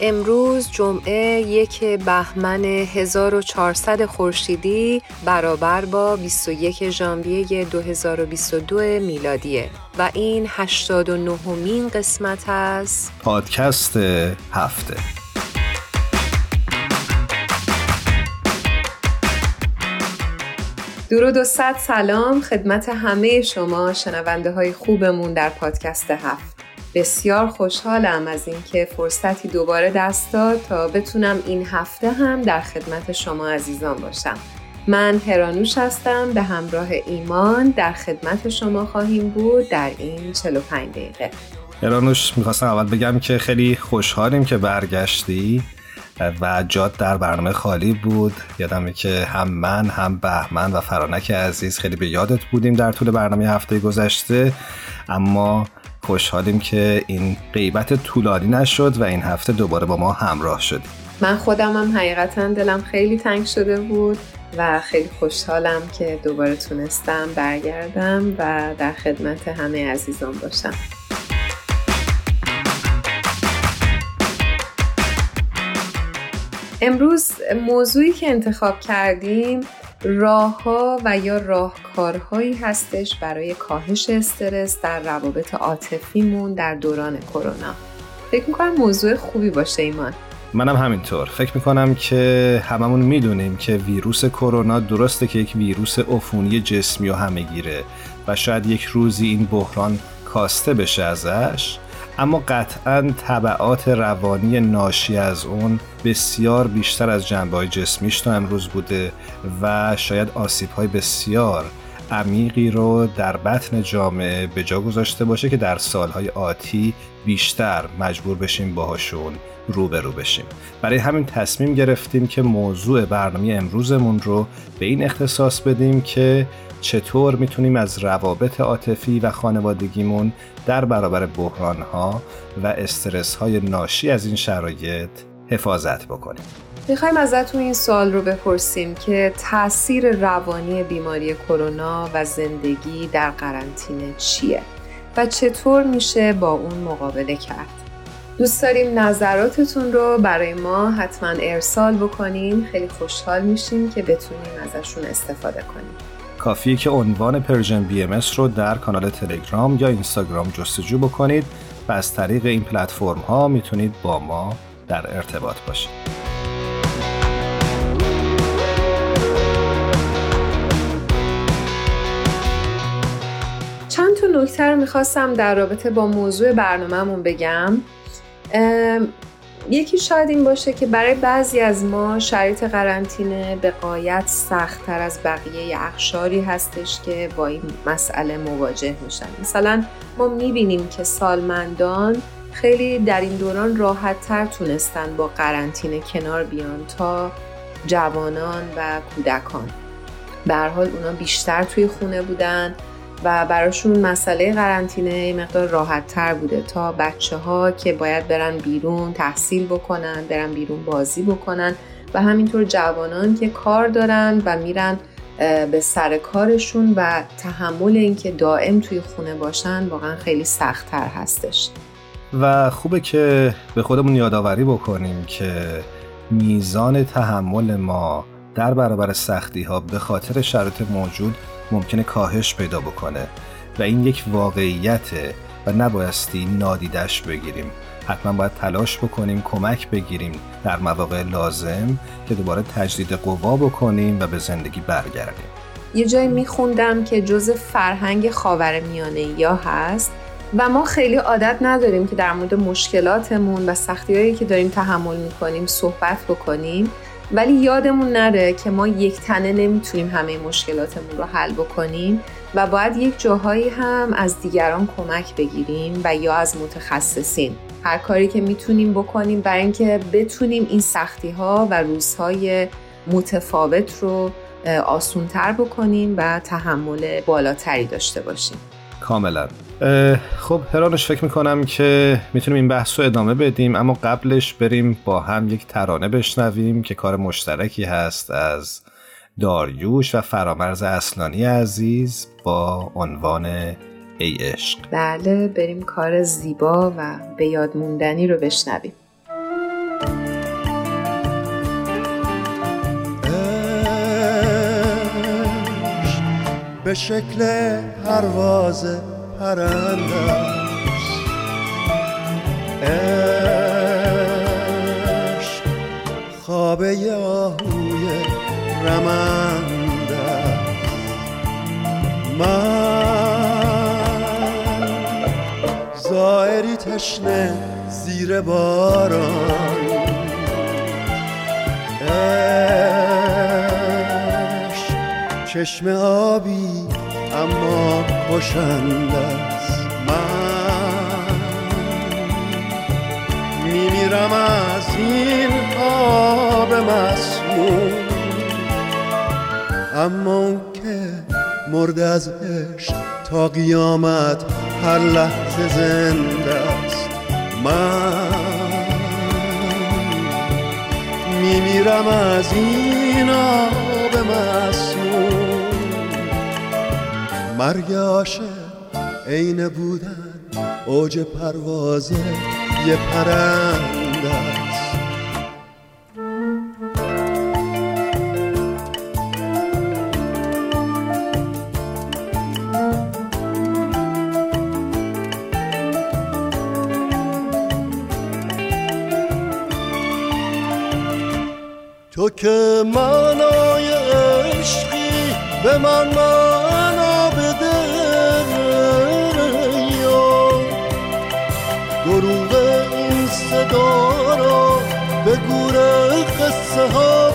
امروز جمعه یک بهمن 1400 خورشیدی برابر با 21 ژانویه 2022 میلادیه و این 89 مین قسمت از پادکست هفته. درود و صد سلام خدمت همه شما شنونده های خوبمون در پادکست هفت. بسیار خوشحالم از اینکه فرصتی دوباره دست داد تا بتونم این هفته هم در خدمت شما عزیزان باشم. من هرانوش هستم به همراه ایمان در خدمت شما خواهیم بود در این 45 دقیقه. هرانوش می‌خواستم اول بگم که خیلی خوشحالیم که برگشتی و جاد در برنامه خالی بود یادمه که هم من هم بهمن و فرانک عزیز خیلی به یادت بودیم در طول برنامه هفته گذشته اما خوشحالیم که این غیبت طولانی نشد و این هفته دوباره با ما همراه شدیم. من خودم هم حقیقتا دلم خیلی تنگ شده بود و خیلی خوشحالم که دوباره تونستم برگردم و در خدمت همه عزیزان باشم. امروز موضوعی که انتخاب کردیم راهها و یا راهکارهایی هستش برای کاهش استرس در روابط عاطفیمون در دوران کرونا. فکر می‌کنم موضوع خوبی باشه ایمان. منم همینطور. فکر می‌کنم که هممون می‌دونیم که ویروس کرونا درسته که یک ویروس عفونی جسمی و همه گیره و شاید یک روزی این بحران کاسته بشه ازش. اما قطعا طبعات روانی ناشی از اون بسیار بیشتر از جنبه های جسمیش تا امروز بوده و شاید آسیب های بسیار عمیقی رو در بطن جامعه به جا گذاشته باشه که در سالهای آتی بیشتر مجبور بشیم باهاشون روبرو بشیم. برای همین تصمیم گرفتیم که موضوع برنامه امروزمون رو به این اختصاص بدیم که چطور می‌تونیم از روابط عاطفی و خانوادگیمون در برابر بحران ها و استرس های ناشی از این شرایط حفاظت بکنیم؟ می‌خوایم ازتون این سوال رو بپرسیم که تاثیر روانی بیماری کرونا و زندگی در قرنطینه چیه و چطور میشه با اون مقابله کرد؟ دوست داریم نظراتتون رو برای ما حتما ارسال بکنین. خیلی خوشحال میشیم که بتونیم ازشون استفاده کنیم. کافیه که عنوان Persian BM رو در کانال تلگرام یا اینستاگرام جستجو بکنید و از طریق این پلتفرم ها می‌تونید با ما در ارتباط باشید. چند تا نکته رو می‌خواستم در رابطه با موضوع برنامهمون بگم یکی شاید این باشه که برای بعضی از ما شرایط قرنطینه به غایت سختتر از بقیه اقشاری هستش که با این مسئله مواجه میشن. مثلا ما می‌بینیم که سالمندان خیلی در این دوران راحت تر تونستن با قرنطینه کنار بیان تا جوانان و کودکان. به حال اونا بیشتر توی خونه بودن. و براشون مسئله قرنطینه مقدار راحت تر بوده تا بچه ها که باید برن بیرون تحصیل بکنن برن بیرون بازی بکنن و همینطور جوانان که کار دارن و میرن به سر کارشون و تحمل اینکه دائم توی خونه باشن واقعا خیلی سختتر هستش. و خوبه که به خودمون یادآوری بکنیم که میزان تحمل ما در برابر سختی ها به خاطر شرایط موجود ممکنه کاهش پیدا بکنه و این یک واقعیته و نبایستی نادیدش بگیریم. حتما باید تلاش بکنیم کمک بگیریم در مواقع لازم که دوباره تجدید قوا بکنیم و به زندگی برگردیم. یه جایی میخوندم که جز فرهنگ خاور میانه یا هست و ما خیلی عادت نداریم که در مورد مشکلاتمون و سختی که داریم تحمل می‌کنیم صحبت بکنیم. ولی یادمون نره که ما یک تنه نمی‌تونیم همه مشکلاتمون رو حل بکنیم و باید یک جاهایی هم از دیگران کمک بگیریم و یا از متخصصین. هر کاری که می‌تونیم بکنیم برای اینکه بتونیم این سختی ها و روزهای متفاوت رو آسونتر بکنیم و تحمل بالاتری داشته باشیم. کاملا. خب هرانش فکر می‌کنم که می‌تونیم این بحث رو ادامه بدیم اما قبلش بریم با هم یک ترانه بشنویم که کار مشترکی هست از داریوش و فرامرز اصلانی عزیز با عنوان ای عشق. بله بریم کار زیبا و به یاد موندنی رو بشنویم. به شکل پرواز پرنده عشق خوابه آهوی رمنده من زائری تشنه زیر باران. چشم آبی اما خوشند است. من میمیرم از این آب مسموم. اما اون که مرد از عشق تا قیامت هر لحظه زنده است. من میمیرم از این آب مسموم. مرگ عاشق عین بودن اوج پروازه یه پرنده است. تو که معنای عشقی به من ها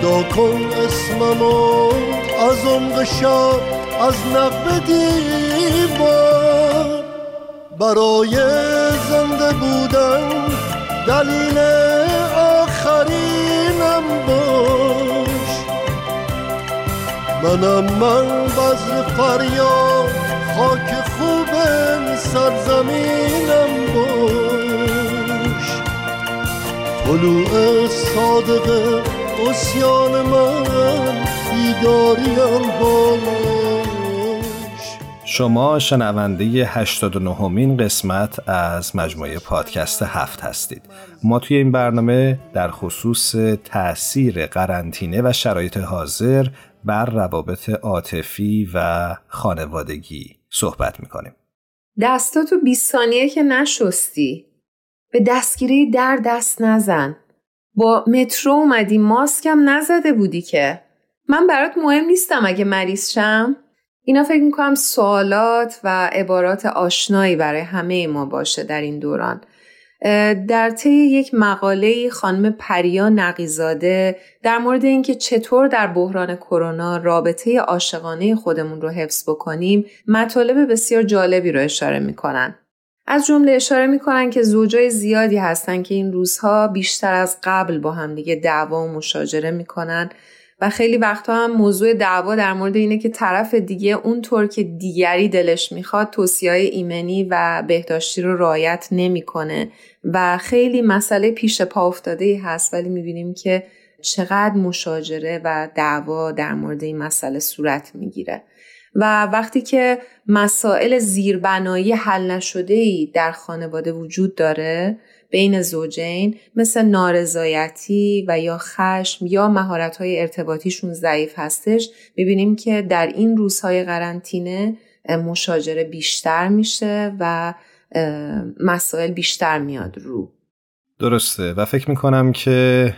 صدا کن اسممو از عمق شب از نقب دیوار. برای زنده بودن دلیل آخرینم باش. منم من بزر فریاد خاک خوب سرزمینم باش. طلوع صادق اسیان من بیداریم باش شما شنونده 89 مین قسمت از مجموعه پادکست هفت هستید. ما توی این برنامه در خصوص تاثیر قرنطینه و شرایط حاضر بر روابط عاطفی و خانوادگی صحبت می‌کنیم. دستاتو 20 ثانیه که نشستی به دستگیری در دست نزن. با مترو اومدی ماسکم نزده بودی که. من برات مهم نیستم اگه مریض شم. اینا فکر می‌کنم سوالات و عبارات آشنایی برای همه ما باشه در این دوران. در طی یک مقاله خانم پریا نقیزاده در مورد اینکه چطور در بحران کرونا رابطه عاشقانه خودمون رو حفظ بکنیم مطالب بسیار جالبی رو اشاره می‌کنن. از جمله اشاره می‌کنن که زوجای زیادی هستن که این روزها بیشتر از قبل با همدیگه دعوا و مشاجره می‌کنن. و خیلی وقتا هم موضوع دعوا در مورد اینه که طرف دیگه اونطور که دیگری دلش می‌خواد توصیه ایمنی و بهداشتی رو رعایت نمی‌کنه. و خیلی مسئله پیش پا افتاده ای هست ولی می‌بینیم که چقدر مشاجره و دعوا در مورد این مسئله صورت می‌گیره. و وقتی که مسائل زیربنایی حل نشده ای در خانواده وجود داره بین زوجین مثل نارضایتی و یا خشم یا مهارت‌های ارتباطیشون ضعیف هستش می‌بینیم که در این روزهای قرنطینه مشاجره بیشتر میشه و مسائل بیشتر میاد رو. درسته. و فکر می‌کنم که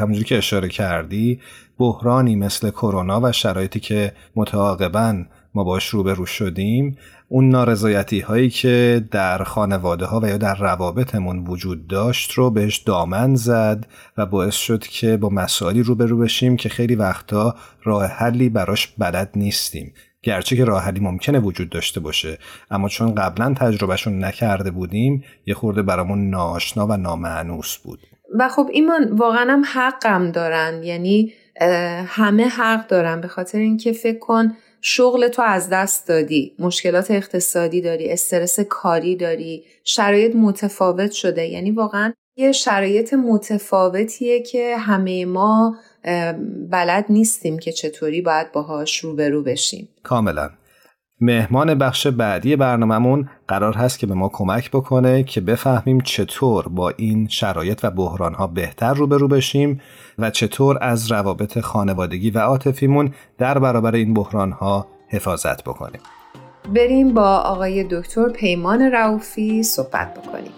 همونجوری که اشاره کردی بحرانی مثل کرونا و شرایطی که متعاقبا ما باش روبرو شدیم اون نارضایتی هایی که در خانواده ها و یا در روابطمون وجود داشت رو بهش دامن زد و باعث شد که با مسائلی روبرو بشیم که خیلی وقتا راه حلی براش بلد نیستیم. گرچه که راه حلی ممکنه وجود داشته باشه اما چون قبلا تجربهشون نکرده بودیم یه خورده برامون ناشنا و نامعنوس بود. و خب ایمان واقعا هم حقم دارن. یعنی همه حق دارن. به خاطر اینکه فکر کن شغل تو از دست دادی. مشکلات اقتصادی داری استرس کاری داری. شرایط متفاوت شده. یعنی واقعا یه شرایط متفاوتیه که همه ما بلد نیستیم که چطوری باید باهاش روبرو بشیم کاملا مهمان بخش بعدی برنامهمون قرار هست که به ما کمک بکنه که بفهمیم چطور با این شرایط و بحرانها بهتر روبرو بشیم و چطور از روابط خانوادگی و عاطفیمون در برابر این بحرانها حفاظت بکنیم. بریم با آقای دکتر پیمان رعوفی صحبت بکنیم.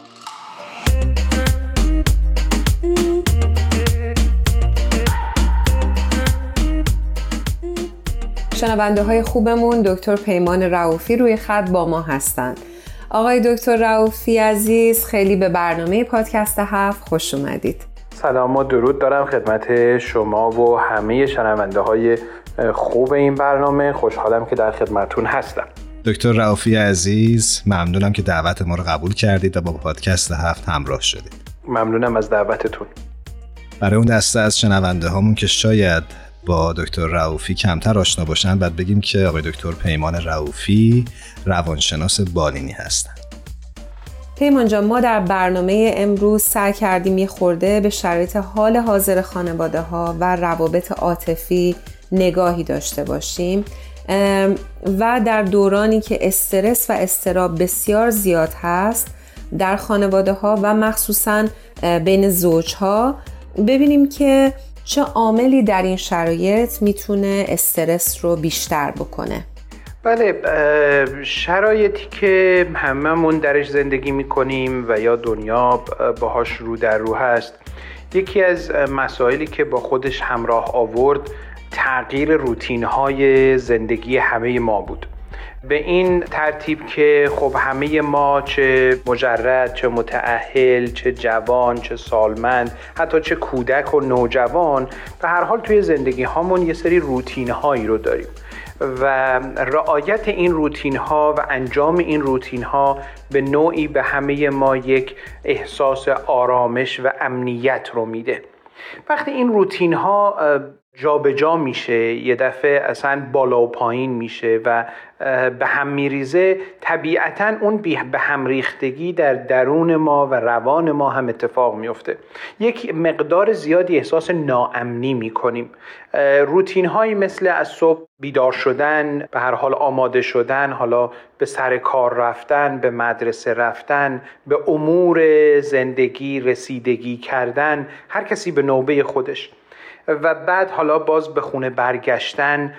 شنونده های خوبمون دکتر پیمان رعوفی روی خط با ما هستند. آقای دکتر رعوفی عزیز خیلی به برنامه پادکست هفت خوش اومدید. سلام و درود دارم خدمت شما و همه شنونده های خوب این برنامه خوشحالم که در خدمتون هستم. دکتر رعوفی عزیز ممنونم که دعوت ما رو قبول کردید و با پادکست هفت همراه شدید. ممنونم از دعوتتون. برای اون دسته از شنونده هامون که شاید با دکتر رعوفی کمتر آشنا باشن. بعد بگیم که آقای دکتر پیمان رعوفی روانشناس بالینی هستند پیمان جان ما در برنامه امروز سعی کردیم یه خورده به شرایط حال حاضر خانواده ها و روابط عاطفی نگاهی داشته باشیم. و در دورانی که استرس و استراب بسیار زیاد هست در خانواده ها و مخصوصا بین زوج ها ببینیم که چه عاملی در این شرایط می‌تونه استرس رو بیشتر بکنه؟ بله شرایطی که هممون درش زندگی می‌کنیم و یا دنیا باهاش رو در رو هست یکی از مسائلی که با خودش همراه آورد تغییر روتین های زندگی همه ما بود. به این ترتیب که خب همه ما چه مجرد چه متعهل چه جوان چه سالمند حتی چه کودک و نوجوان به هر حال توی زندگی هامون یه سری روتین هایی رو داریم. و رعایت این روتین ها و انجام این روتین ها به نوعی به همه ما یک احساس آرامش و امنیت رو میده. وقتی این روتین ها جابجا جا میشه یه دفعه اصلا بالا و پایین میشه و به هم میریزه. طبیعتا اون به هم ریختگی در درون ما و روان ما هم اتفاق میفته. یک مقدار زیادی احساس ناامنی می‌کنیم. روتین هایی مثل از صبح بیدار شدن به هر حال آماده شدن حالا به سر کار رفتن به مدرسه رفتن به امور زندگی رسیدگی کردن هر کسی به نوبه خودش. و بعد حالا باز به خونه برگشتن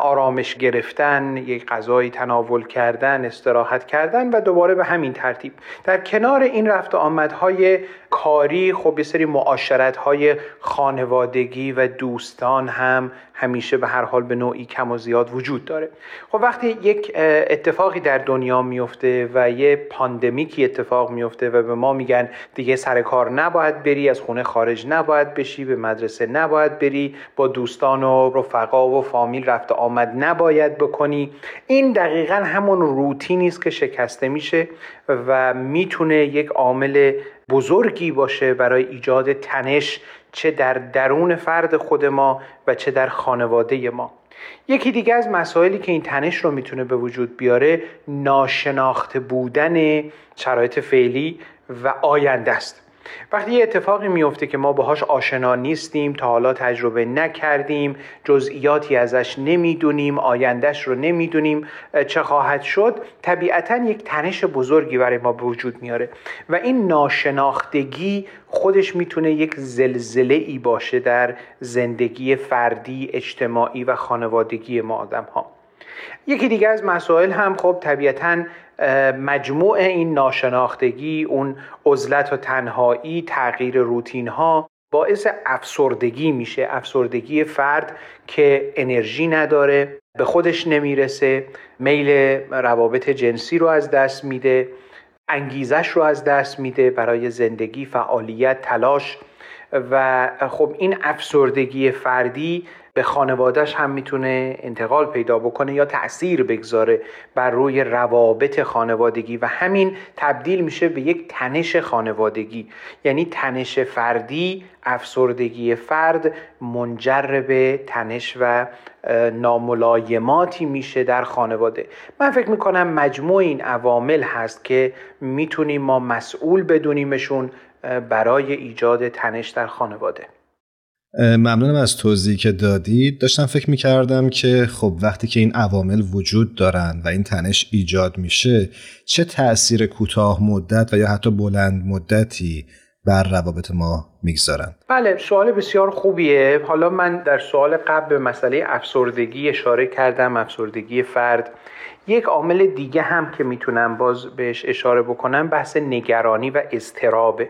آرامش گرفتن یک غذایی تناول کردن استراحت کردن و دوباره به همین ترتیب. در کنار این رفت آمدهای کاری خب یه سری معاشرت های خانوادگی و دوستان هم همیشه به هر حال به نوعی کم و زیاد وجود داره. خب وقتی یک اتفاقی در دنیا میفته و یه پاندمیکی اتفاق میفته و به ما میگن دیگه سر کار نباید بری از خونه خارج نباید بشی به مدرسه نباید بری با دوستان و رفقا و فامیل رفت آمد نباید بکنی. این دقیقا همون روتینی است که شکسته میشه و می‌تونه یک عامل بزرگی باشه برای ایجاد تنش چه در درون فرد خود ما و چه در خانواده ما. یکی دیگه از مسائلی که این تنش رو می‌تونه به وجود بیاره ناشناخته بودن شرایط فعلی و آینده است. وقتی یه اتفاقی میفته که ما باهاش آشنا نیستیم تا حالا تجربه نکردیم جزئیاتی ازش نمی‌دونیم آیندهش رو نمی‌دونیم چه خواهد شد طبیعتا یک تنش بزرگی برای ما به وجود میاره. و این ناشناختگی خودش می‌تونه یک زلزله ای باشه در زندگی فردی اجتماعی و خانوادگی ما آدم ها یکی دیگه از مسائل هم خب طبیعتا مجموع این ناشناختگی اون عزلت و تنهایی تغییر روتین ها باعث افسردگی میشه. افسردگی فرد که انرژی نداره به خودش نمی‌رسه میل روابط جنسی رو از دست میده انگیزش رو از دست میده برای زندگی فعالیت تلاش. و خب این افسردگی فردی به خانوادهش هم می‌تونه انتقال پیدا بکنه یا تاثیر بگذاره بر روی روابط خانوادگی و همین تبدیل میشه به یک تنش خانوادگی. یعنی تنش فردی افسردگی فرد منجر به تنش و ناملایماتی میشه در خانواده. من فکر می‌کنم مجموع این عوامل هست که می‌تونیم ما مسئول بدونیمشون برای ایجاد تنش در خانواده. ممنونم از توضیحی که دادید. داشتم فکر می‌کردم که خب وقتی که این عوامل وجود دارن و این تنش ایجاد میشه چه تأثیر کوتاه مدت و یا حتی بلند مدتی بر روابط ما می‌گذارن؟ بله سوال بسیار خوبیه. حالا من در سوال قبل به مسئله افسردگی اشاره کردم افسردگی فرد. یک عامل دیگه هم که می‌تونم باز بهش اشاره بکنم بحث نگرانی و استرابه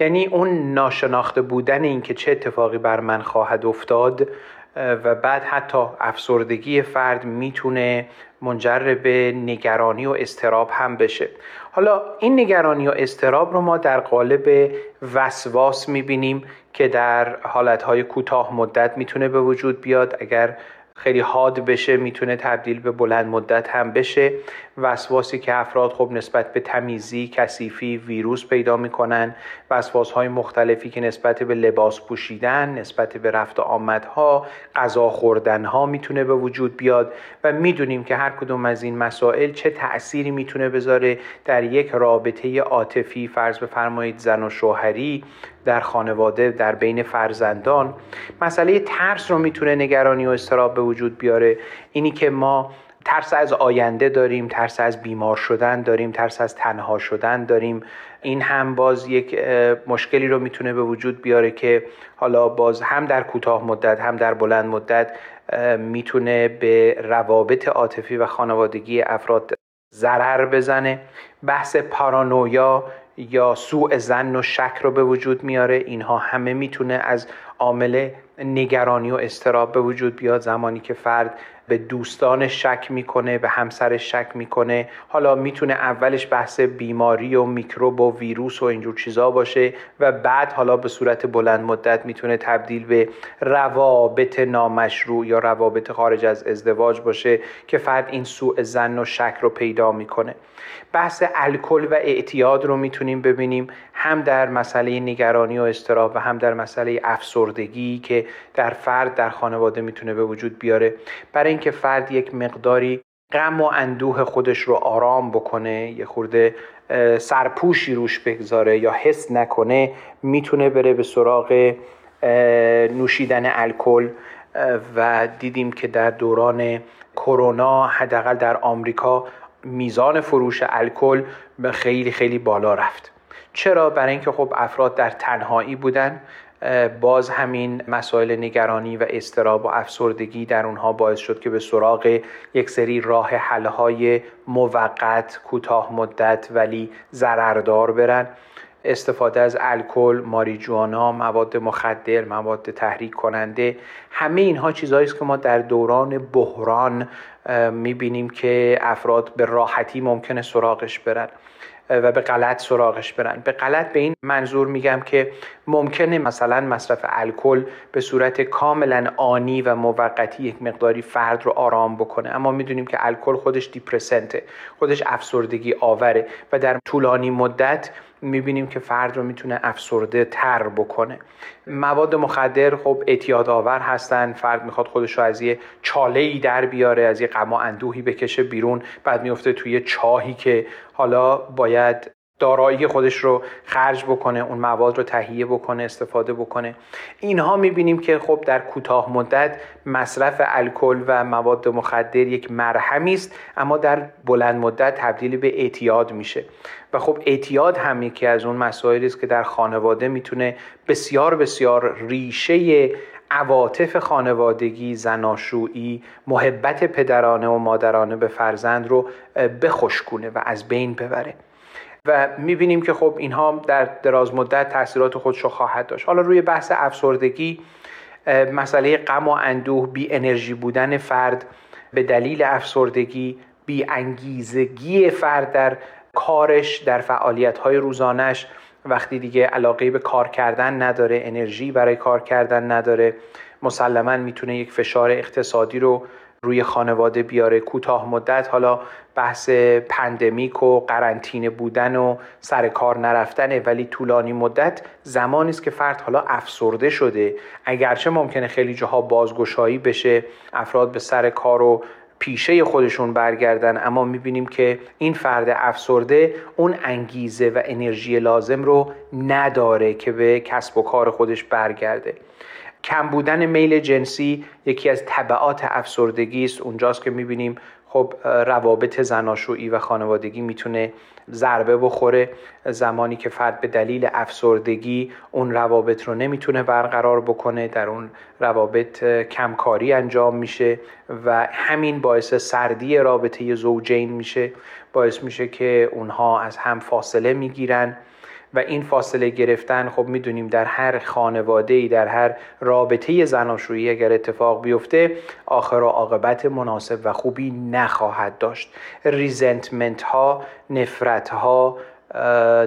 یعنی اون ناشناخته بودن این که چه اتفاقی بر من خواهد افتاد و بعد حتی افسردگی فرد می‌تونه منجر به نگرانی و استراب هم بشه. حالا این نگرانی و استراب رو ما در قالب وسواس می‌بینیم که در حالتهای کوتاه مدت می‌تونه به وجود بیاد. اگر خیلی حاد بشه می‌تونه تبدیل به بلند مدت هم بشه. وسواسی که افراد خب نسبت به تمیزی، کثیفی، ویروس پیدا می‌کنن وسواس های مختلفی که نسبت به لباس پوشیدن، نسبت به رفت آمدها، غذا خوردن ها می‌تونه به وجود بیاد و می‌دونیم که هر کدوم از این مسائل چه تأثیری می‌تونه بذاره در یک رابطه عاطفی. فرض بفرمایید زن و شوهری در خانواده در بین فرزندان. مسئله ترس رو می‌تونه نگرانی و استراب به وجود بیاره. اینی که ما ترس از آینده داریم ترس از بیمار شدن داریم ترس از تنها شدن داریم. این هم باز یک مشکلی رو می‌تونه به وجود بیاره که حالا باز هم در کوتاه مدت هم در بلند مدت می‌تونه به روابط عاطفی و خانوادگی افراد ضرر بزنه. بحث پارانویا یا سوء زن و شک رو به وجود میاره. اینها همه می‌تونه از عامل نگرانی و استراب به وجود بیاد. زمانی که فرد به دوستان شک می‌کنه به همسر شک می‌کنه. حالا می‌تونه اولش بحث بیماری و میکروب و ویروس و اینجور چیزا باشه و بعد حالا به صورت بلند مدت می‌تونه تبدیل به روابط نامشروع یا روابط خارج از ازدواج باشه که فرد این سوء زن و شک رو پیدا می‌کنه. بحث الکل و اعتیاد رو می‌تونیم ببینیم. هم در مسئله نگرانی و استراب و هم در مسئله افسردگی که در فرد در خانواده می‌تونه به وجود بیاره. برای اینکه فرد یک مقداری غم و اندوه خودش رو آرام بکنه یه خورده سرپوشی روش بگذاره یا حس نکنه می‌تونه بره به سراغ نوشیدن الکل. و دیدیم که در دوران کرونا حداقل در آمریکا میزان فروش الکل خیلی خیلی بالا رفت. چرا؟ برای اینکه خب افراد در تنهایی بودن. باز همین مسائل نگرانی و استراب و افسردگی در اونها باعث شد که به سراغ یک سری راه حلهای موقت کوتاه مدت ولی ضرردار برن. استفاده از الکل، ماریجوانا، مواد مخدر، مواد تحریک کننده همه اینها چیزهایی است که ما در دوران بحران می‌بینیم که افراد به راحتی ممکنه سراغش برن. و به غلط سراغش برن. به غلط به این منظور میگم که ممکنه مثلا مصرف الکل به صورت کاملا آنی و موقتی یک مقداری فرد رو آرام بکنه. اما می‌دونیم که الکل خودش دیپرسنته خودش افسردگی آوره و در طولانی مدت می‌بینیم که فرد رو می‌تونه افسرده تر بکنه. مواد مخدر خب اعتیاد آور هستن. فرد می‌خواد خودش رو از یه چاله ای در بیاره از یه غم و اندوهی بکشه بیرون. بعد میفته توی چاهی که حالا باید دارایی خودش رو خرج بکنه اون مواد رو تهیه بکنه استفاده بکنه. اینها می‌بینیم که خب در کوتاه مدت مصرف الکل و مواد مخدر یک مرهمی است اما در بلند مدت تبدیل به اعتیاد میشه. و خب اعتیاد هم یکی از اون مسائلی است که در خانواده می‌تونه بسیار بسیار ریشه عواطف خانوادگی زناشویی محبت پدرانه و مادرانه به فرزند رو بخشکونه و از بین ببره. و می‌بینیم که خب اینها در دراز مدت تاثیرات خودش خواهد داشت. حالا روی بحث افسردگی مسئله غم و اندوه بی انرژی بودن فرد به دلیل افسردگی بی انگیزگی فرد در کارش در فعالیت های روزانش وقتی دیگه علاقه به کار کردن نداره انرژی برای کار کردن نداره مسلما می‌تونه یک فشار اقتصادی رو روی خانواده بیاره. کوتاه مدت حالا بحث pandemic و قرنطینه بودن و سر کار نرفتنه. ولی طولانی مدت زمانی است که فرد حالا افسرده شده. اگرچه ممکنه خیلی جاها بازگشایی بشه افراد به سر کار و پیشه خودشون برگردن. اما می‌بینیم که این فرد افسرده اون انگیزه و انرژی لازم رو نداره که به کسب و کار خودش برگرده. کم بودن میل جنسی یکی از طبعات افسردگی است. اونجاست که می‌بینیم خب روابط زناشویی و خانوادگی می‌تونه ضربه بخوره. زمانی که فرد به دلیل افسردگی اون روابط رو نمی‌تونه برقرار بکنه در اون روابط کمکاری انجام میشه و همین باعث سردی رابطه زوجین میشه. باعث میشه که اونها از هم فاصله می‌گیرن. و این فاصله گرفتن خب می‌دونیم در هر خانواده ای در هر رابطه زناشویی اگر اتفاق بیفته آخر و عاقبت مناسب و خوبی نخواهد داشت. ریزنتمنت ها نفرت ها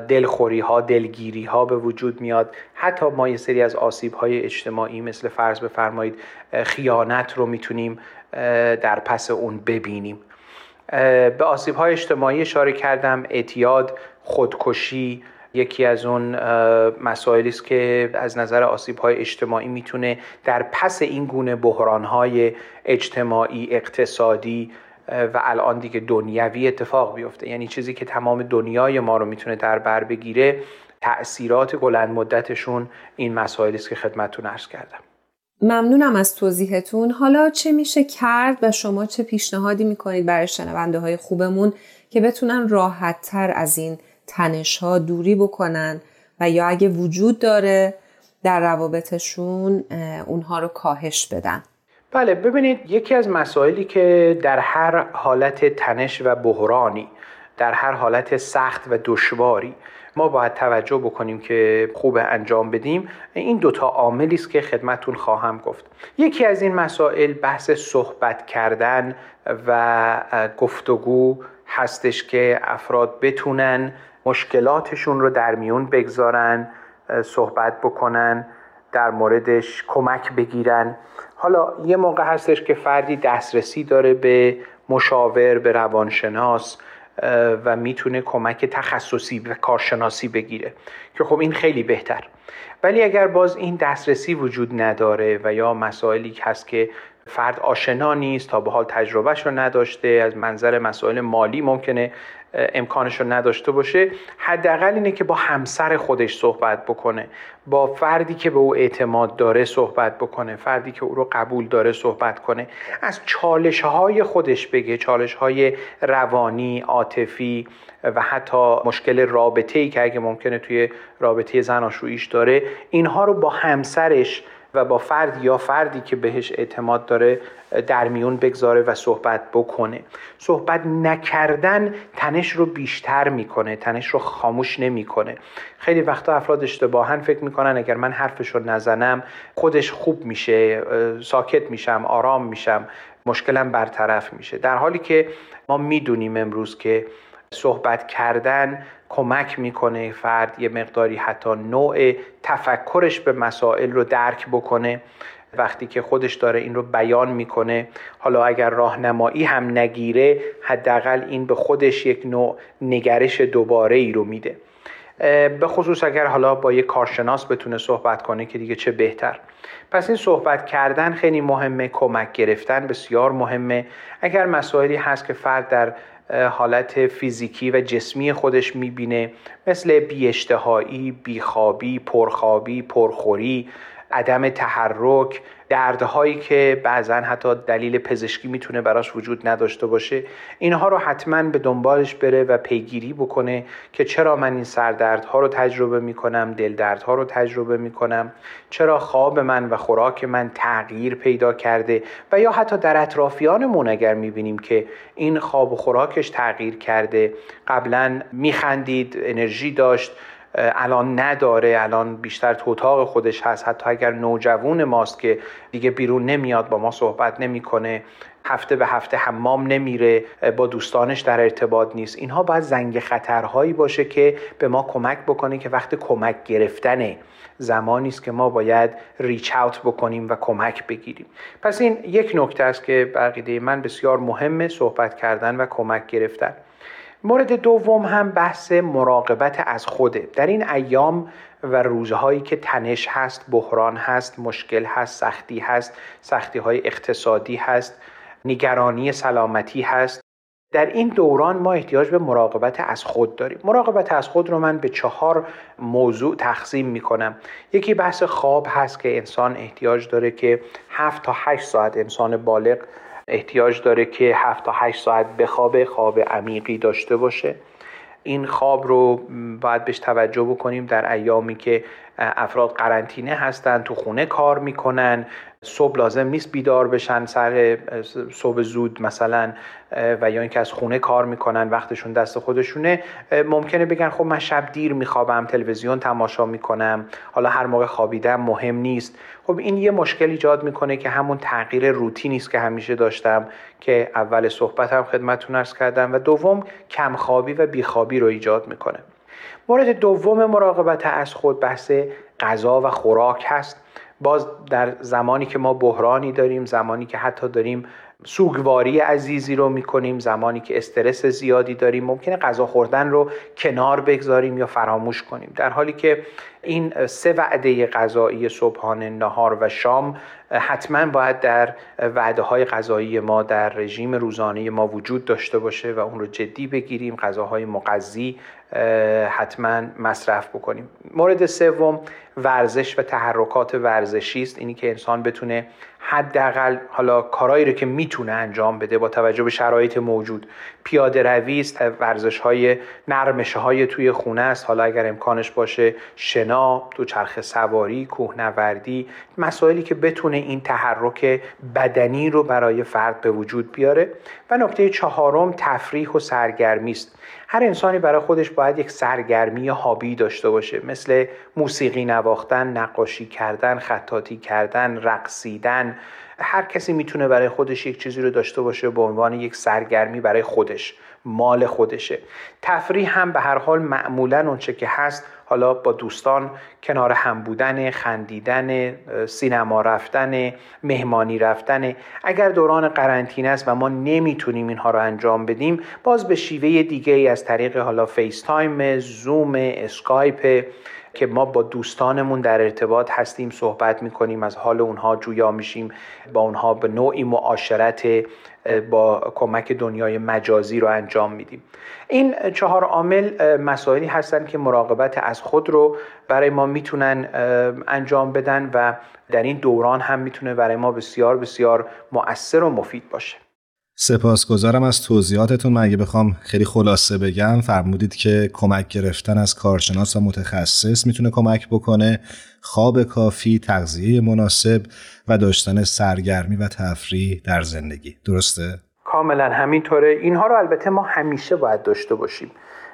دلخوری ها دلگیری ها به وجود میاد. حتی ما یه سری از آسیب های اجتماعی مثل فرض بفرمایید خیانت رو می‌تونیم در پس اون ببینیم. به آسیب های اجتماعی اشاره کردم اعتیاد خودکشی یکی از اون مسائلی است که از نظر آسیب های اجتماعی می‌تونه در پس این گونه بحران های اجتماعی اقتصادی و الان دیگه دنیوی اتفاق بیفته. یعنی چیزی که تمام دنیای ما رو می‌تونه در بر بگیره تأثیرات بلند مدتشون این مسائلی است که خدمتتون عرض کردم. ممنونم از توضیحتون. حالا چه میشه کرد و شما چه پیشنهادی می‌کنید برای شنونده های خوبمون که بتونن راحت تر از این تنش ها دوری بکنن و یا اگه وجود داره در روابطشون اونها رو کاهش بدن. بله ببینید یکی از مسائلی که در هر حالت تنش و بحرانی در هر حالت سخت و دشواری ما باید توجه بکنیم که خوب انجام بدیم. این دوتا عاملی است که خدمتون خواهم گفت. یکی از این مسائل بحث صحبت کردن و گفتگو هستش که افراد بتونن مشکلاتشون رو در میون بگذارن صحبت بکنن در موردش کمک بگیرن. حالا یه موقع هستش که فردی دسترسی داره به مشاور به روانشناس و می‌تونه کمک تخصصی و کارشناسی بگیره که خب این خیلی بهتر. ولی اگر باز این دسترسی وجود نداره و یا مسائلی هست که فرد آشنا نیست تا به حال تجربهش رو نداشته از منظر مسائل مالی ممکنه امکانش رو نداشته باشه حداقل اینه که با همسر خودش صحبت بکنه. با فردی که به او اعتماد داره صحبت بکنه. فردی که او رو قبول داره صحبت کنه. از چالش های خودش بگه. چالش های روانی عاطفی و حتی مشکل رابطه ای که اگه ممکنه توی رابطه زناشوییش داره اینها رو با همسرش و با فرد یا فردی که بهش اعتماد داره در میون بگذاره و صحبت بکنه. صحبت نکردن تنش رو بیشتر می‌کنه تنش رو خاموش نمی‌کنه. خیلی وقتا افراد اشتباها فکر می‌کنن اگر من حرفش رو نزنم خودش خوب میشه ساکت میشم آرام میشم مشکلم برطرف میشه. در حالی که ما می‌دونیم امروز که صحبت کردن کمک می‌کنه فرد یه مقداری حتی نوع تفکرش به مسائل رو درک بکنه. وقتی که خودش داره این رو بیان می‌کنه حالا اگر راهنمایی هم نگیره حداقل این به خودش یک نوع نگرش دوباره ای رو میده. به خصوص اگر حالا با یک کارشناس بتونه صحبت کنه که دیگه چه بهتر. پس این صحبت کردن خیلی مهمه کمک گرفتن بسیار مهمه. اگر مسائلی هست که فرد در حالت فیزیکی و جسمی خودش می‌بینه. مثل بیاشتهایی، بیخوابی، پرخوابی، پرخوری، عدم تحرک دردهایی که بعضا حتی دلیل پزشکی می‌تونه براش وجود نداشته باشه اینها رو حتما به دنبالش بره و پیگیری بکنه که چرا من این سردردها رو تجربه می‌کنم دل دردها رو تجربه می‌کنم چرا خواب من و خوراک من تغییر پیدا کرده و یا حتی در اطرافیانمون اگر می‌بینیم که این خواب و خوراکش تغییر کرده قبلا میخندید انرژی داشت الان نداره الان بیشتر تو اتاق خودش هست. حتی اگر نوجوان ماست که دیگه بیرون نمیاد با ما صحبت نمی‌کنه هفته به هفته حمام نمیره با دوستانش در ارتباط نیست. اینها باید زنگ خطرهایی باشه که به ما کمک بکنه که وقت کمک گرفتنه زمانی است که ما باید ریچ اوت بکنیم و کمک بگیریم. پس این یک نکته است که بقیده من بسیار مهمه صحبت کردن و کمک گرفتن. مورد دوم هم بحث مراقبت از خوده در این ایام و روزهایی که تنش هست بحران هست مشکل هست سختی هست سختی های اقتصادی هست نگرانی سلامتی هست در این دوران ما احتیاج به مراقبت از خود داریم. مراقبت از خود رو من به چهار موضوع تقسیم می کنم یکی بحث خواب هست که انسان احتیاج داره که 7 تا 8 ساعت انسان بالغ احتیاج داره که 7 تا 8 ساعت بخوابه خواب عمیقی داشته باشه. این خواب رو باید بهش توجه بکنیم در ایامی که افراد قرنطینه هستن تو خونه کار می‌کنن. صبح لازم نیست بیدار بشن سر صبح زود مثلا و یا اینکه از خونه کار می‌کنن وقتشون دست خودشونه. ممکنه بگن خب من شب دیر میخوابم تلویزیون تماشا می‌کنم. حالا هر موقع خوابیدم مهم نیست. خب این یه مشکل ایجاد می‌کنه که همون تغییر روتینی است که همیشه داشتم که اول صحبتم خدمتتون ارز کردم و دوم کمخوابی و بیخوابی رو ایجاد می‌کنه. مورد دوم مراقبت از خود بحث غذا و خوراک هست. باز در زمانی که ما بحرانی داریم زمانی که حتی داریم سوگواری عزیزی رو می‌کنیم زمانی که استرس زیادی داریم ممکنه غذا خوردن رو کنار بگذاریم یا فراموش کنیم. در حالی که این سه وعده غذایی صبحانه نهار و شام حتما باید در وعده های غذایی ما در رژیم روزانه ما وجود داشته باشه و اون رو جدی بگیریم غذاهای مغذی حتما مصرف بکنیم. مورد سوم ورزش و تحرکات ورزشی است. اینی که انسان بتونه حداقل حالا کارهایی رو که می‌تونه انجام بده با توجه به شرایط موجود پیاده روی است ورزش های نرمشه های توی خونه است. حالا اگر امکانش باشه شنا چرخ سواری کوهنوردی مسائلی که بتونه این تحرک بدنی رو برای فرد به وجود بیاره. و نکته چهارم تفریح و سرگرمی است. هر انسانی برای خودش باید یک سرگرمی هابی داشته باشه. مثل موسیقی نواختن نقاشی کردن خطاطی کردن رقصیدن. هر کسی می‌تونه برای خودش یک چیزی رو داشته باشه به عنوان یک سرگرمی برای خودش مال خودشه. تفریح هم به هر حال معمولا اونچه که هست حالا با دوستان کنار هم بودن خندیدن سینما رفتن مهمانی رفتن. اگر دوران قرنطینه است و ما نمی‌تونیم اینها رو انجام بدیم باز به شیوه دیگه ای از طریق حالا FaceTime Zoom Skype که ما با دوستانمون در ارتباط هستیم صحبت می‌کنیم از حال اونها جویا میشیم با اونها به نوعی معاشرت با کمک دنیای مجازی رو انجام میدیم. این چهار عامل مسائلی هستن که مراقبت از خود رو برای ما می‌تونن انجام بدن و در این دوران هم می‌تونه برای ما بسیار بسیار مؤثر و مفید باشه. سپاسگزارم از توضیحاتتون. من اگه بخوام خیلی خلاصه بگم فرمودید که کمک گرفتن از کارشناس و متخصص می‌تونه کمک بکنه. خواب کافی تغذیه مناسب و داشتن سرگرمی و تفریح در زندگی. درسته؟ کاملا همینطوره. اینها رو البته ما همیشه باید داشته باشیم.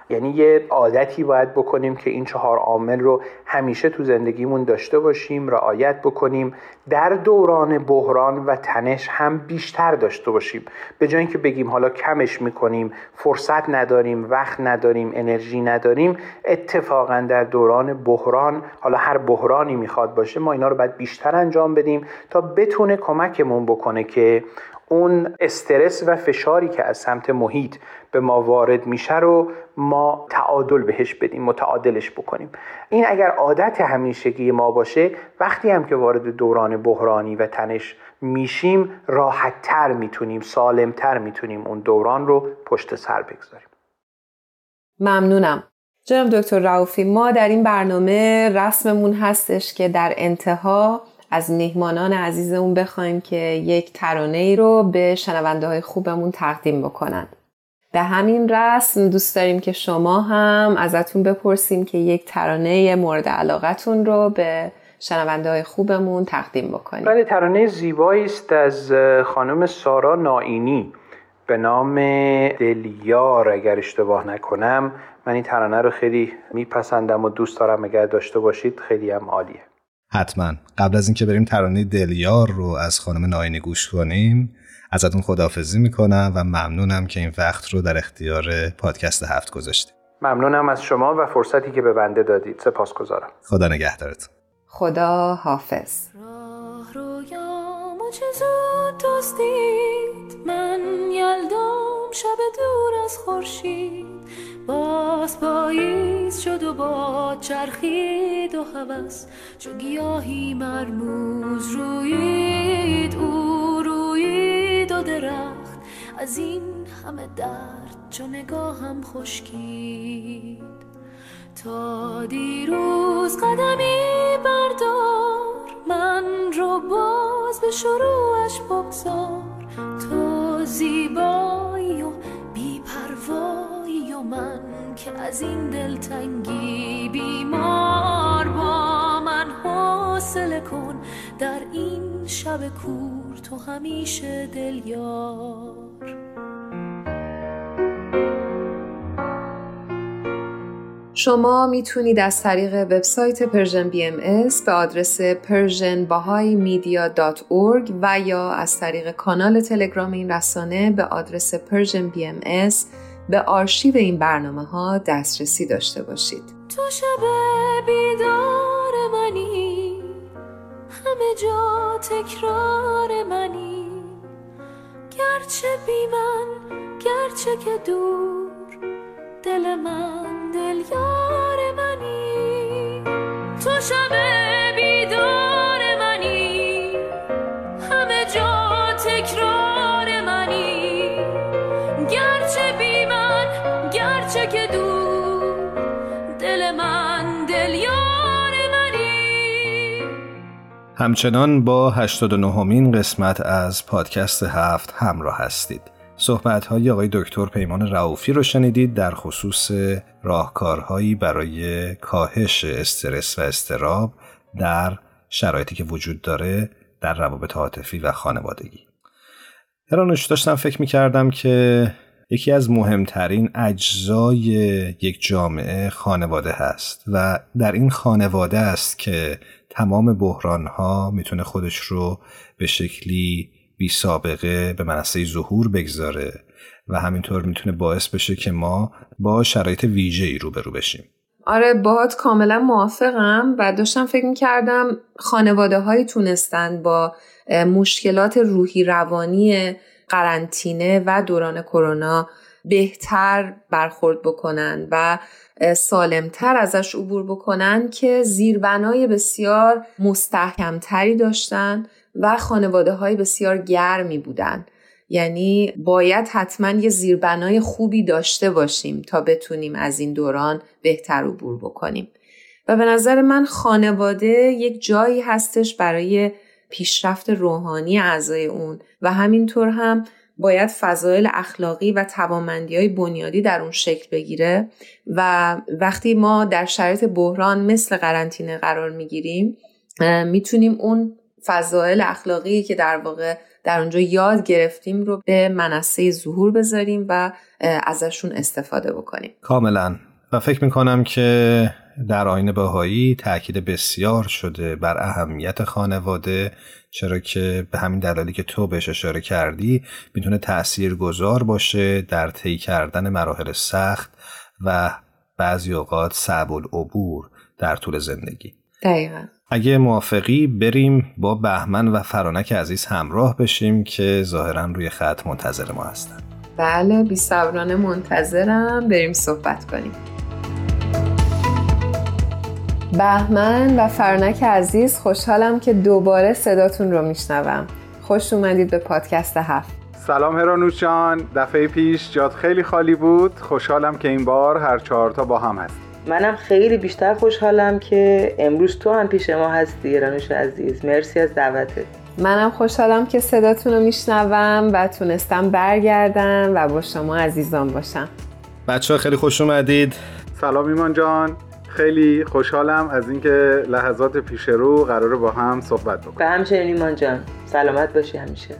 یعنی یه عادتی باید بکنیم که این چهار عامل رو همیشه تو زندگیمون داشته باشیم رعایت بکنیم. در دوران بحران و تنش هم بیشتر داشته باشیم. به جای اینکه بگیم حالا کمش می‌کنیم فرصت نداریم وقت نداریم انرژی نداریم اتفاقا در دوران بحران حالا هر بحرانی می‌خواد باشه ما اینا رو باید بیشتر انجام بدیم تا بتونه کمکمون بکنه که اون استرس و فشاری که از سمت محیط به ما وارد میشه رو ما تعادل بهش بدیم متعادلش بکنیم. این اگر عادت همیشگی ما باشه وقتی هم که وارد دوران بحرانی و تنش میشیم راحتتر می‌تونیم سالمتر می‌تونیم اون دوران رو پشت سر بگذاریم. ممنونم. جناب دکتر رауفی ما در این برنامه رسممون هستش که در انتها از میهمانان عزیزمون بخوایم که یک ترانه ای رو به شنونده های خوبمون تقدیم بکنن. به همین رسم دوست داریم که شما هم ازتون بپرسیم که یک ترانه مورد علاقتون رو به شنونده های خوبمون تقدیم بکنیم. بله ترانه زیبایی است از خانم سارا نائینی. به نام دلیار اگر اشتباه نکنم. من این ترانه رو خیلی میپسندم و دوست دارم اگر داشته باشید خیلی هم عالیه. حتما. قبل از اینکه بریم ترانه دلیار رو از خانم ناینی گوش کنیم ازتون خداحافظی می‌کنم و ممنونم که این وقت رو در اختیار پادکست هفت گذاشتید ممنونم از شما و فرصتی که به بنده دادید. سپاسگزارم. خدا نگهدارتون خدا حافظ راه رویامو چه زود من یلدام شب دور از خورشید. باز پاییز شد و با چرخید و هوس. چو گیاهی مرموز روید او روید و درخت. از این همه درد چو نگاهم خشکید. تا دیروز قدمی بردار من رو باز به شروعش بگذار. تو زیبایی و بیپروایی و من که از این دلتنگی بیمار با من حاصله کن. در این شب کور تو همیشه دل یار شما می‌تونید از طریق وبسایت Persian BM به آدرس persianbahaimedia.org و یا از طریق کانال تلگرام این رسانه به آدرس Persian BM به آرشیو این برنامه ها دسترسی داشته باشید. تو شب بیدار منی همه جا تکرار منی گرچه بی من گرچه که دور دل من دل یار منی تو شب بیدار منی. همه جا تکرار منی. گرچه بی من گرچه که دور دل من دل یار منی. همچنان با 89 مین قسمت از پادکست هفت همراه هستید. صحبت های آقای دکتر پیمان رعوفی رو شنیدید در خصوص راهکارهایی برای کاهش استرس و استراب در شرایطی که وجود داره در روابط عاطفی و خانوادگی. هرانوش داشتم فکر می کردم که یکی از مهمترین اجزای یک جامعه خانواده هست و در این خانواده است که تمام بحران ها می‌تونه خودش رو به شکلی بی سابقه به منصه ظهور بگذاره و همینطور می‌تونه باعث بشه که ما با شرایط ویژه ای روبرو بشیم. آره باهات کاملا موافقم و داشتم فکر می‌کردم خانواده هایی تونستن با مشکلات روحی روانی قرنطینه و دوران کرونا بهتر برخورد بکنن و سالمتر ازش عبور بکنن که زیربنای بسیار مستحکمتری داشتن و خانواده های بسیار گرمی بودن یعنی باید حتما یه زیربنای خوبی داشته باشیم تا بتونیم از این دوران بهتر عبور بکنیم. و به نظر من خانواده یک جایی هستش برای پیشرفت روحانی اعضای اون و همینطور هم باید فضایل اخلاقی و توانمندی های بنیادی در اون شکل بگیره و وقتی ما در شرایط بحران مثل قرنطینه قرار می‌گیریم می‌تونیم اون فضایل اخلاقی که در واقع در اونجا یاد گرفتیم رو به منصه ظهور بذاریم و ازشون استفاده بکنیم. کاملا. و فکر می‌کنم که در آین بهایی تاکید بسیار شده بر اهمیت خانواده چرا که به همین دلالی که تو بهش اشاره کردی می‌تونه تأثیر گذار باشه در طی کردن مراحل سخت و بعضی اوقات صعب العبور در طول زندگی. دقیقا. اگه موافقی بریم با بهمن و فرانک عزیز همراه بشیم که ظاهرا روی خط منتظر ما هستن. بله بی صبرانه منتظرم. بریم صحبت کنیم. بهمن و فرانک عزیز خوشحالم که دوباره صداتون رو میشنوم. خوش اومدید به پادکست هفت. سلام هرانوش دفعه پیش جات خیلی خالی بود. خوشحالم که این بار هر چهارتا با هم هست منم خیلی بیشتر خوشحالم که امروز تو هم پیش ما هستی رانوش عزیز. مرسی از دعوتت. منم خوشحالم که صداتون رو میشنوم و تونستم برگردم و با شما عزیزان باشم. بچه ها خیلی خوش اومدید. سلام ایمان جان. خیلی خوشحالم از اینکه لحظات پیش رو قراره با هم صحبت بکنیم. به همچنین ایمان جان. سلامت باشی همیشه.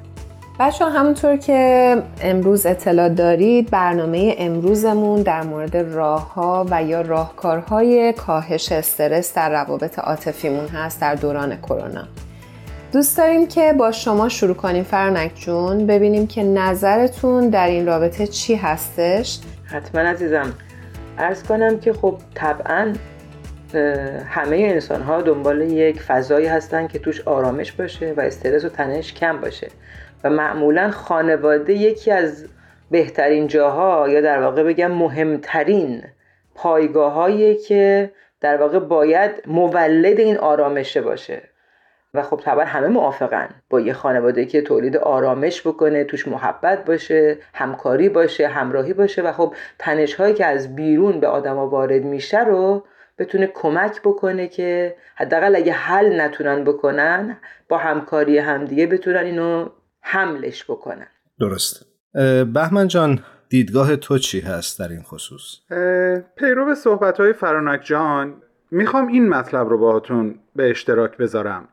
بچه همونطور که امروز اطلاع دارید برنامه امروزمون در مورد راه ها و یا راهکارهای کاهش استرس در روابط عاطفیمون هست در دوران کرونا. دوست داریم که با شما شروع کنیم فرنک جون. ببینیم که نظرتون در این رابطه چی هستش. حتما عزیزم. ارز کنم که خب طبعا همه انسان ها دنبال یک فضایی هستن که توش آرامش باشه و استرس و تنش کم باشه. و معمولا خانواده یکی از بهترین جاها یا در واقع بگم مهمترین پایگاه که در واقع باید مولد این آرامشه باشه. و خب طبعا همه موافقن با یه خانواده که تولید آرامش بکنه توش محبت باشه همکاری باشه همراهی باشه و خب تنش هایی که از بیرون به آدما وارد میشه رو بتونه کمک بکنه که حداقل اگه حل نتونن بکنن با همکاری همدیگه بتونن اینو حملش بکنن. درست بهمن جان دیدگاه تو چی هست در این خصوص؟ پیرو به صحبت های فرانک جان می‌خوام این مطلب رو باهاتون به اشتراک بذارم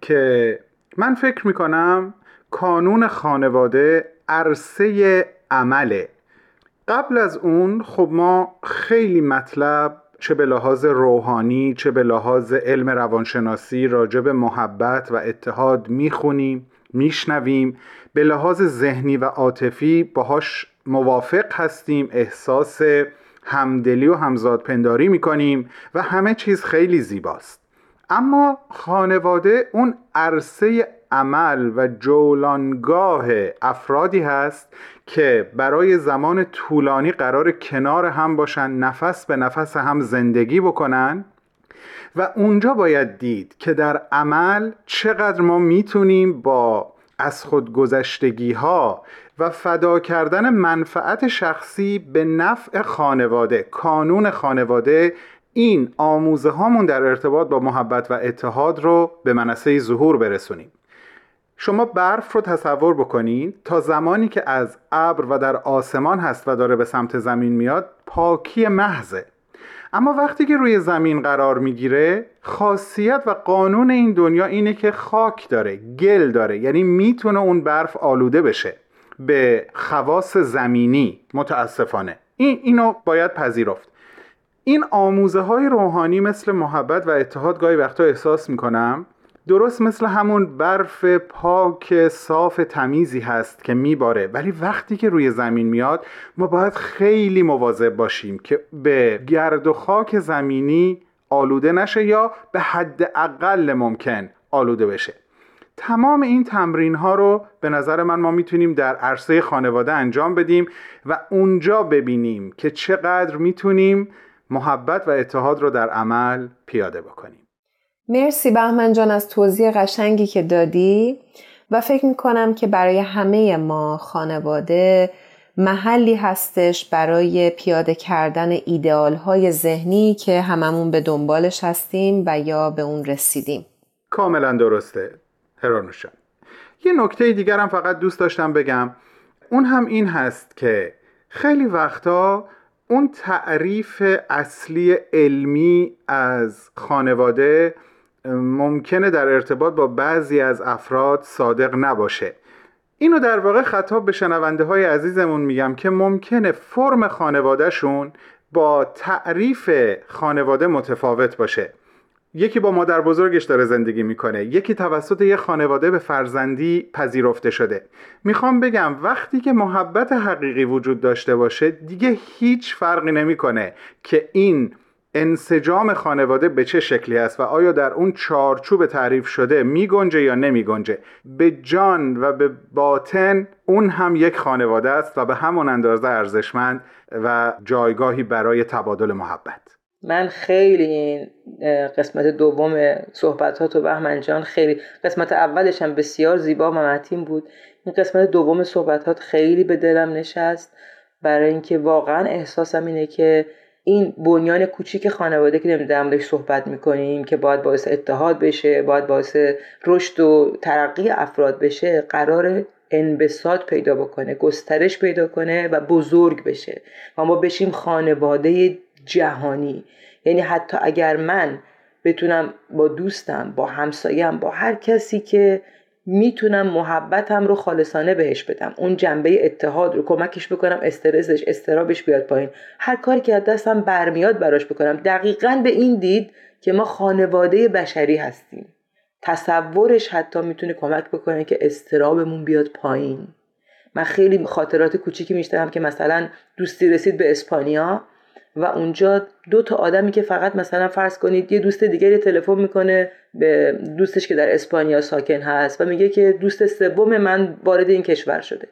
که من فکر می‌کنم کانون خانواده عرصه عمله. قبل از اون خب ما خیلی مطلب چه به لحاظ روحانی چه به لحاظ علم روانشناسی راجع به محبت و اتحاد می‌خونیم. میشنویم. به لحاظ ذهنی و عاطفی باهاش موافق هستیم. احساس همدلی و همزادپنداری می‌کنیم و همه چیز خیلی زیباست. اما خانواده اون عرصه عمل و جولانگاه افرادی هست که برای زمان طولانی قرار کنار هم باشن نفس به نفس هم زندگی بکنن. و اونجا باید دید که در عمل چقدر ما می‌تونیم با از خودگذشتگی ها و فدا کردن منفعت شخصی به نفع خانواده کانون خانواده این آموزه هامون در ارتباط با محبت و اتحاد رو به منصه ظهور برسونیم. شما برف رو تصور بکنید تا زمانی که از ابر و در آسمان هست و داره به سمت زمین میاد پاکی محضه. اما وقتی که روی زمین قرار می‌گیره خاصیت و قانون این دنیا اینه که خاک داره گل داره یعنی می‌تونه اون برف آلوده بشه. به خواص زمینی متاسفانه. این اینو باید پذیرفت. این آموزه های روحانی مثل محبت و اتحاد گاهی وقتا احساس می‌کنم درست مثل همون برف پاک صاف تمیزی هست که میباره. ولی وقتی که روی زمین میاد ما باید خیلی مواظب باشیم که به گرد و خاک زمینی آلوده نشه یا به حد اقل ممکن آلوده بشه. تمام این تمرین ها رو به نظر من ما می‌تونیم در عرصه خانواده انجام بدیم و اونجا ببینیم که چقدر می‌تونیم محبت و اتحاد رو در عمل پیاده بکنیم. مرسی بهمن جان از توضیح قشنگی که دادی و فکر می‌کنم که برای همه ما خانواده محلی هستش برای پیاده کردن ایدئال های ذهنی که هممون به دنبالش هستیم و یا به اون رسیدیم. کاملا درسته هرانوشان. یه نکته دیگرم فقط دوست داشتم بگم. اون هم این هست که خیلی وقتا اون تعریف اصلی علمی از خانواده ممکنه در ارتباط با بعضی از افراد صادق نباشه. اینو در واقع خطاب به شنونده های عزیزمون میگم که ممکنه فرم خانوادهشون با تعریف خانواده متفاوت باشه. یکی با مادر بزرگش داره زندگی می‌کنه یکی توسط یه خانواده به فرزندی پذیرفته شده. می‌خوام بگم وقتی که محبت حقیقی وجود داشته باشه دیگه هیچ فرقی نمی‌کنه که این انسجام خانواده به چه شکلی است و آیا در اون چارچوب تعریف شده می گنجه یا نمی گنجه به جان و به باطن اون هم یک خانواده است و به همون اندازه ارزشمند و جایگاهی برای تبادل محبت. من خیلی این قسمت دوم صحبتات و بهمن جان خیلی قسمت اولش هم بسیار زیبا و متین بود. این قسمت دوم صحبتات خیلی به دلم نشست. برای اینکه واقعا احساسم اینه که این بنیان کوچیک خانواده که نمی‌دونم درش صحبت می‌کنیم که باید باعث اتحاد بشه باید باعث رشد و ترقی افراد بشه قرار انبساط پیدا بکنه گسترش پیدا کنه و بزرگ بشه و ما بشیم خانواده جهانی. یعنی حتی اگر من بتونم با دوستم با همسایم با هر کسی که می‌تونم محبتم رو خالصانه بهش بدم. اون جنبه اتحاد رو کمکش بکنم استرسش استرابش بیاد پایین. هر کاری که از دستم برمیاد براش بکنم. دقیقا به این دید که ما خانواده بشری هستیم. تصورش حتی می‌تونه کمک بکنه که استرابمون بیاد پایین. من خیلی خاطرات کوچیکی میشتم که مثلا دوستی رسید به اسپانیا. و اونجا دو تا آدمی که فقط مثلا فرض کنید یه دوست دیگری تلفن می‌کنه به دوستش که در اسپانیا ساکن هست و میگه که دوست سوم من وارد این کشور شده.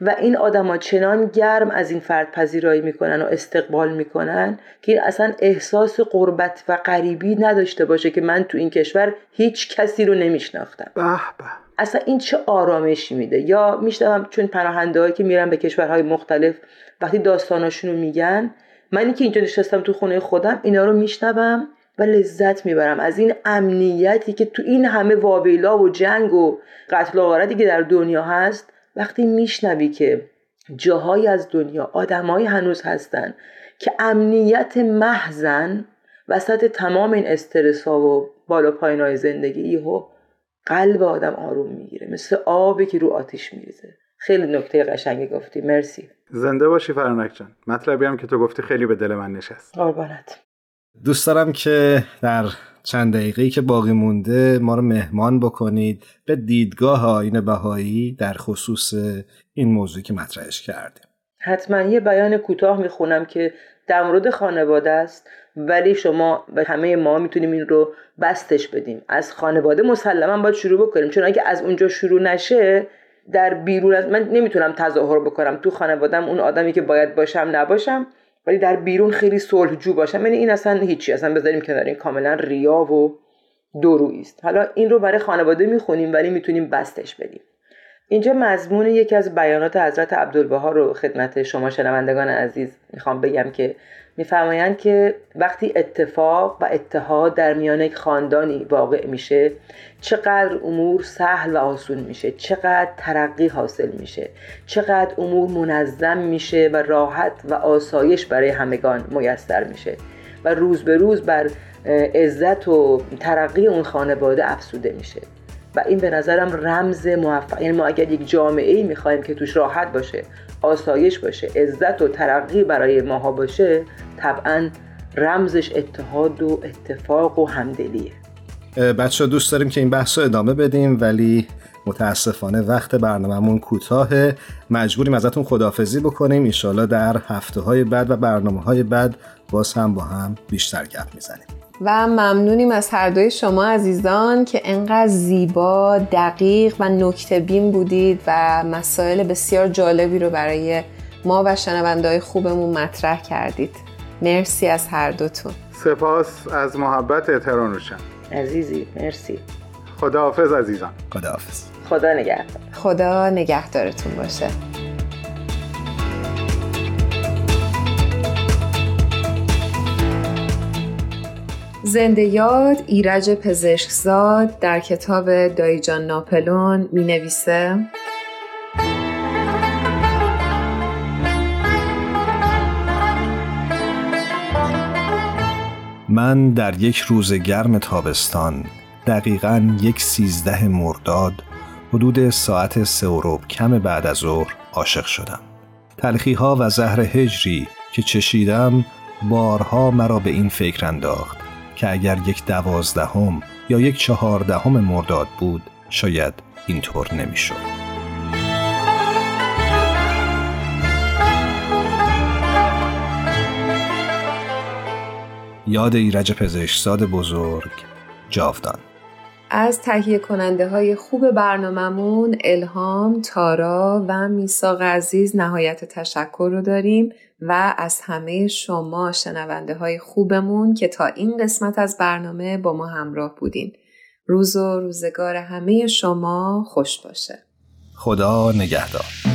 و این آدما چنان گرم از این فرد پذیرایی می‌کنن و استقبال می‌کنن که این اصلا احساس قربت و غریبی نداشته باشه که من تو این کشور هیچ کسی رو نمیشناختم. به به. اصلا این چه آرامشی میده؟ یا میشنوم چون پناهنده که میرن به کشورهای مختلف وقتی داستاناشون رو میگن منی که اینجا نشستم تو خونه خودم اینا رو میشنوم و لذت می‌برم. از این امنیتی که تو این همه واویلا و جنگ و قتل و غارتی که در دنیا هست وقتی میشنوی که جاهایی از دنیا آدمایی هنوز هستن که امنیت محزن وسط تمام این استرس ها و بالا پایین های زندگی و قلب آدم آروم می‌گیره. مثل آبی که رو آتیش میریزه. خیلی نکته قشنگی گفتی. مرسی. زنده باشی فرانک جان. مطلبی هم که تو گفتی خیلی به دل من نشست. قربانت. دوست دارم که در چند دقیقه‌ای که باقی مونده ما رو مهمان بکنید به دیدگاه آین بهایی در خصوص این موضوعی که مطرحش کردیم. حتما یه بیان کوتاه می‌خونم که در مورد خانواده است ولی شما و همه ما می‌تونیم این رو بستش بدیم. از خانواده مسلما باید شروع بکنیم چون اگه از اونجا شروع نشه در بیرون از من نمی‌تونم تظاهر بکنم تو خانوادم اون آدمی که باید باشم نباشم ولی در بیرون خیلی صلحجو باشم. یعنی این اصلا هیچی. اصلا بذاریم کنار این. کاملا ریا و دورویی است. حالا این رو برای خانواده می‌خونیم ولی می‌تونیم بستش بدیم. اینجا مضمون یکی از بیانات حضرت عبدالبها رو خدمت شما شنوندگان عزیز می‌خوام بگم که میفرمایند که وقتی اتفاق و اتحاد در میان یک خاندانی واقع میشه چقدر امور سهل و آسون میشه چقدر ترقی حاصل میشه چقدر امور منظم میشه و راحت و آسایش برای همگان میسر میشه و روز به روز بر عزت و ترقی اون خانواده افسوده میشه. و این به نظرم رمز موفق یعنی ما اگر یک جامعه ای می‌خوایم که توش راحت باشه آسایش باشه عزت و ترقی برای ماها باشه طبعا رمزش اتحاد و اتفاق و همدلیه. بچه دوست داریم که این بحث رو ادامه بدیم ولی متاسفانه وقت برنامهمون کوتاهه. مجبوریم ازتون خدافزی بکنیم. ایشالا در هفته های بعد و برنامه های بعد باز هم با هم بیشتر گپ می‌زنیم. و ممنونیم از هر دوی شما عزیزان که انقدر زیبا، دقیق و نکته بین بودید و مسائل بسیار جالبی رو برای ما و شنونده خوبمون مطرح کردید. مرسی از هر دوتون. سپاس از محبت ترانوشن عزیزی مرسی خداحافظ عزیزان خداحافظ خدا نگهدار خدا نگهدارتون باشه. زنده یاد ایرج پزشکزاد در کتاب دایجان ناپلون می نویسه من در یک روز گرم تابستان دقیقا یک سیزده مرداد حدود ساعت سه و کم بعد از ظهر عاشق شدم. تلخی ها و زهر هجری که چشیدم بارها مرا به این فکر انداخت. که اگر یک دوازدهم یا یک چهاردهم مرداد بود شاید اینطور نمی‌شد. یاد ایرج پزشکزاد بزرگ جاودان از تهیه کننده های خوب برنامهمون الهام، تارا و میساق عزیز نهایت تشکر رو داریم و از همه شما شنونده های خوبمون که تا این قسمت از برنامه با ما همراه بودین. روز و روزگار همه شما خوش باشه. خدا نگهدار.